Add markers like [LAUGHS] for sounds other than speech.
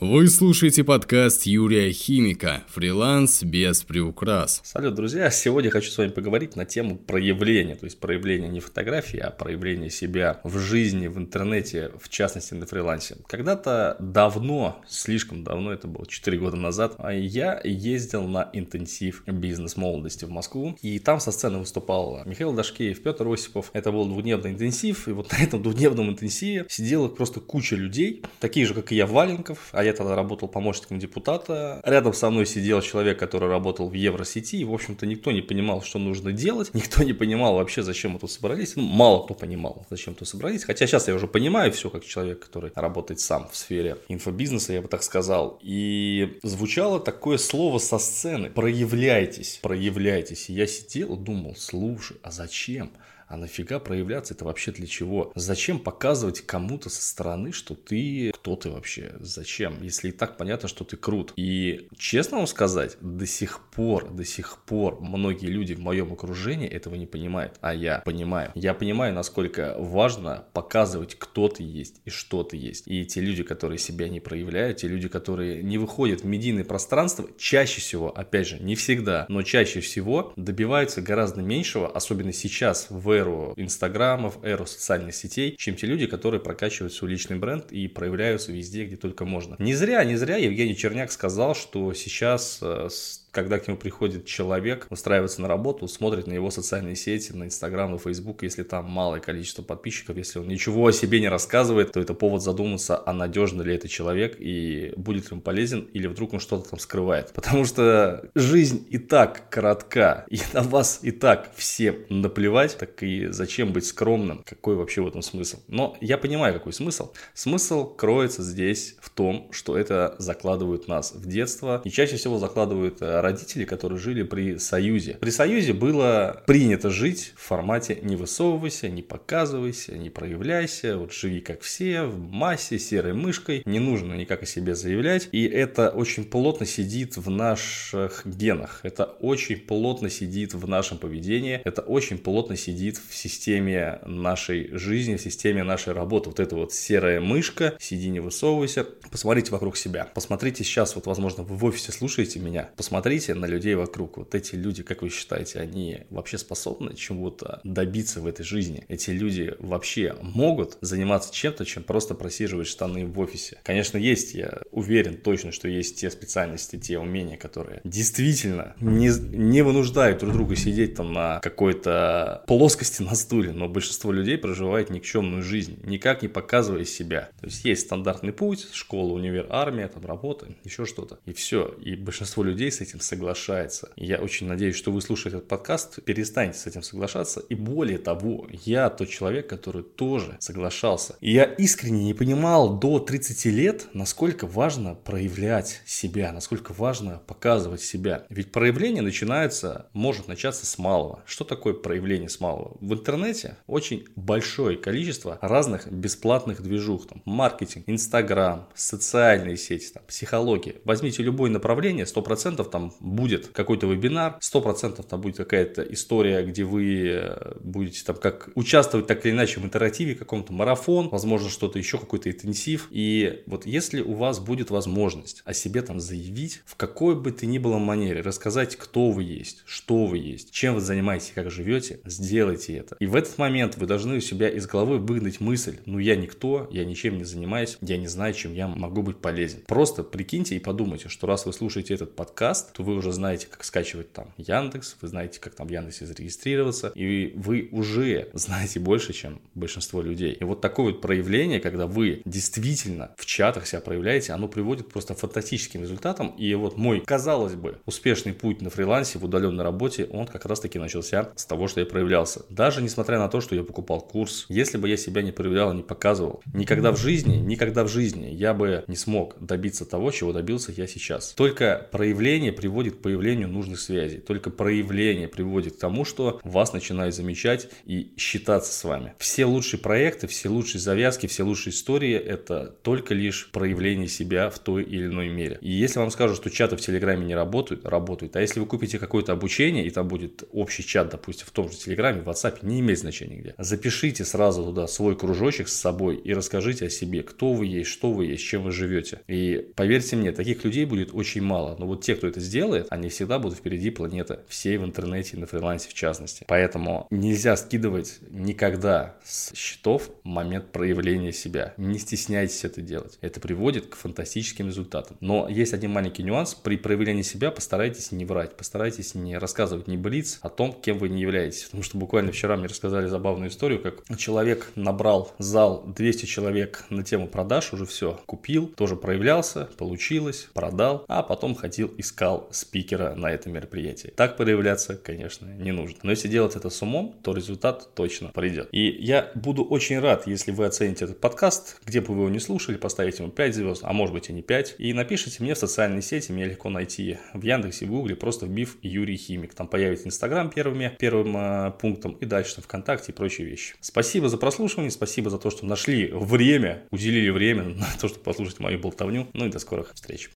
Вы слушаете подкаст Юрия Химика «Фриланс без приукрас». Салют, друзья! Сегодня хочу с вами поговорить на тему проявления, то есть проявления не фотографии, а проявления себя в жизни, в интернете, в частности на фрилансе. Когда-то давно, слишком давно, это было 4 года назад, я ездил на интенсив бизнес молодости в Москву, и там со сцены выступал Михаил Дашкеев, Петр Осипов. Это был двухдневный интенсив, и вот на этом двухдневном интенсиве сидела просто куча людей, такие же, как и я, Валенков, а я тогда работал помощником депутата. Рядом со мной сидел человек, который работал в Евросети, и, в общем-то, никто не понимал, что нужно делать, никто не понимал вообще, зачем мы тут собрались. Ну, мало кто понимал, зачем тут собрались. Хотя сейчас я уже понимаю все, как человек, который работает сам в сфере инфобизнеса, я бы так сказал. И звучало такое слово со сцены. Проявляйтесь, проявляйтесь. И я сидел и думал, слушай, а зачем? А нафига проявляться? Это вообще для чего? Зачем показывать кому-то со стороны, что ты... Кто ты вообще? Зачем? Если и так понятно, что ты крут. И честно вам сказать, до сих пор, до сих пор многие люди в моем окружении этого не понимают. А я понимаю. Я понимаю, насколько важно показывать, кто ты есть и что ты есть. И те люди, которые себя не проявляют, те люди, которые не выходят в медийное пространство, чаще всего, опять же, не всегда, но чаще всего добиваются гораздо меньшего, особенно сейчас в эру инстаграмов, эру социальных сетей, чем те люди, которые прокачивают свой личный бренд и проявляются везде, где только можно. Не зря, не зря Евгений Черняк сказал, что сейчас э, когда к нему приходит человек, устраивается на работу, смотрит на его социальные сети, на Инстаграм, на Фейсбук, если там малое количество подписчиков, если он ничего о себе не рассказывает, то это повод задуматься, а надежно ли это человек и будет ли он полезен, или вдруг он что-то там скрывает. Потому что жизнь и так коротка, [LAUGHS] и на вас и так всем наплевать, так и зачем быть скромным, какой вообще в этом смысл. Но я понимаю, какой смысл. Смысл кроется здесь в том, что это закладывают нас в детство, и чаще всего закладывают э, родители, которые жили при Союзе. При Союзе было принято жить в формате не высовывайся, не показывайся, не проявляйся, вот живи как все, в массе, серой мышкой, не нужно никак о себе заявлять. И это очень плотно сидит в наших генах, это очень плотно сидит в нашем поведении, это очень плотно сидит в системе нашей жизни, в системе нашей работы. Вот эта вот серая мышка, сиди не высовывайся, посмотрите вокруг себя. Посмотрите сейчас, вот возможно вы в офисе слушаете меня, посмотрите посмотрите на людей вокруг. Вот эти люди, как вы считаете, они вообще способны чего-то добиться в этой жизни? Эти люди вообще могут заниматься чем-то, чем просто просиживать штаны в офисе? Конечно, есть, я уверен точно, что есть те специальности, те умения, которые действительно не, не вынуждают друг друга сидеть там на какой-то плоскости на стуле, но большинство людей проживает никчемную жизнь, никак не показывая себя. То есть есть стандартный путь, школа, универ, армия, там работа, еще что-то. И все. И большинство людей с этим этим соглашается. Я очень надеюсь, что вы слушаете этот подкаст, перестанете с этим соглашаться. И более того, я тот человек, который тоже соглашался. И я искренне не понимал до 30 лет, насколько важно проявлять себя, насколько важно показывать себя. Ведь проявление начинается, может начаться с малого. Что такое проявление с малого? В интернете очень большое количество разных бесплатных движух. Там, маркетинг, инстаграм, социальные сети, там, психология. Возьмите любое направление, 100% там будет какой-то вебинар, 100% там будет какая-то история, где вы э, будете там как участвовать так или иначе в интерактиве, каком-то марафон, возможно, что-то еще, какой-то интенсив. И вот если у вас будет возможность о себе там заявить, в какой бы ты ни было манере, рассказать, кто вы есть, что вы есть, чем вы занимаетесь, как живете, сделайте это. И в этот момент вы должны у себя из головы выгнать мысль, ну я никто, я ничем не занимаюсь, я не знаю, чем я могу быть полезен. Просто прикиньте и подумайте, что раз вы слушаете этот подкаст, то вы уже знаете, как скачивать там Яндекс, вы знаете, как там в Яндексе зарегистрироваться, и вы уже знаете больше, чем большинство людей. И вот такое вот проявление, когда вы действительно в чатах себя проявляете, оно приводит просто фантастическим результатам. И вот мой, казалось бы, успешный путь на фрилансе, в удаленной работе, он как раз таки начался с того, что я проявлялся. Даже несмотря на то, что я покупал курс, если бы я себя не проявлял, не показывал, никогда в жизни, никогда в жизни я бы не смог добиться того, чего добился я сейчас. Только проявление приводит приводит к появлению нужных связей. Только проявление приводит к тому, что вас начинают замечать и считаться с вами. Все лучшие проекты, все лучшие завязки, все лучшие истории – это только лишь проявление себя в той или иной мере. И если вам скажут, что чаты в Телеграме не работают, работают. А если вы купите какое-то обучение, и там будет общий чат, допустим, в том же Телеграме, в WhatsApp, не имеет значения где. Запишите сразу туда свой кружочек с собой и расскажите о себе, кто вы есть, что вы есть, чем вы живете. И поверьте мне, таких людей будет очень мало. Но вот те, кто это сделает, они всегда будут впереди планеты, всей в интернете и на фрилансе в частности. Поэтому нельзя скидывать никогда с счетов момент проявления себя. Не стесняйтесь это делать. Это приводит к фантастическим результатам. Но есть один маленький нюанс. При проявлении себя постарайтесь не врать, постарайтесь не рассказывать не блиц о том, кем вы не являетесь. Потому что буквально вчера мне рассказали забавную историю, как человек набрал зал 200 человек на тему продаж, уже все купил, тоже проявлялся, получилось, продал, а потом ходил, искал спикера на это мероприятие. Так проявляться, конечно, не нужно. Но если делать это с умом, то результат точно придет. И я буду очень рад, если вы оцените этот подкаст, где бы вы его не слушали, поставите ему 5 звезд, а может быть и не 5, и напишите мне в социальные сети, меня легко найти в Яндексе, в Гугле, просто вбив Юрий Химик. Там появится Инстаграм первыми, первым э, пунктом и дальше там ВКонтакте и прочие вещи. Спасибо за прослушивание, спасибо за то, что нашли время, уделили время [LAUGHS] на то, чтобы послушать мою болтовню. Ну и до скорых встреч.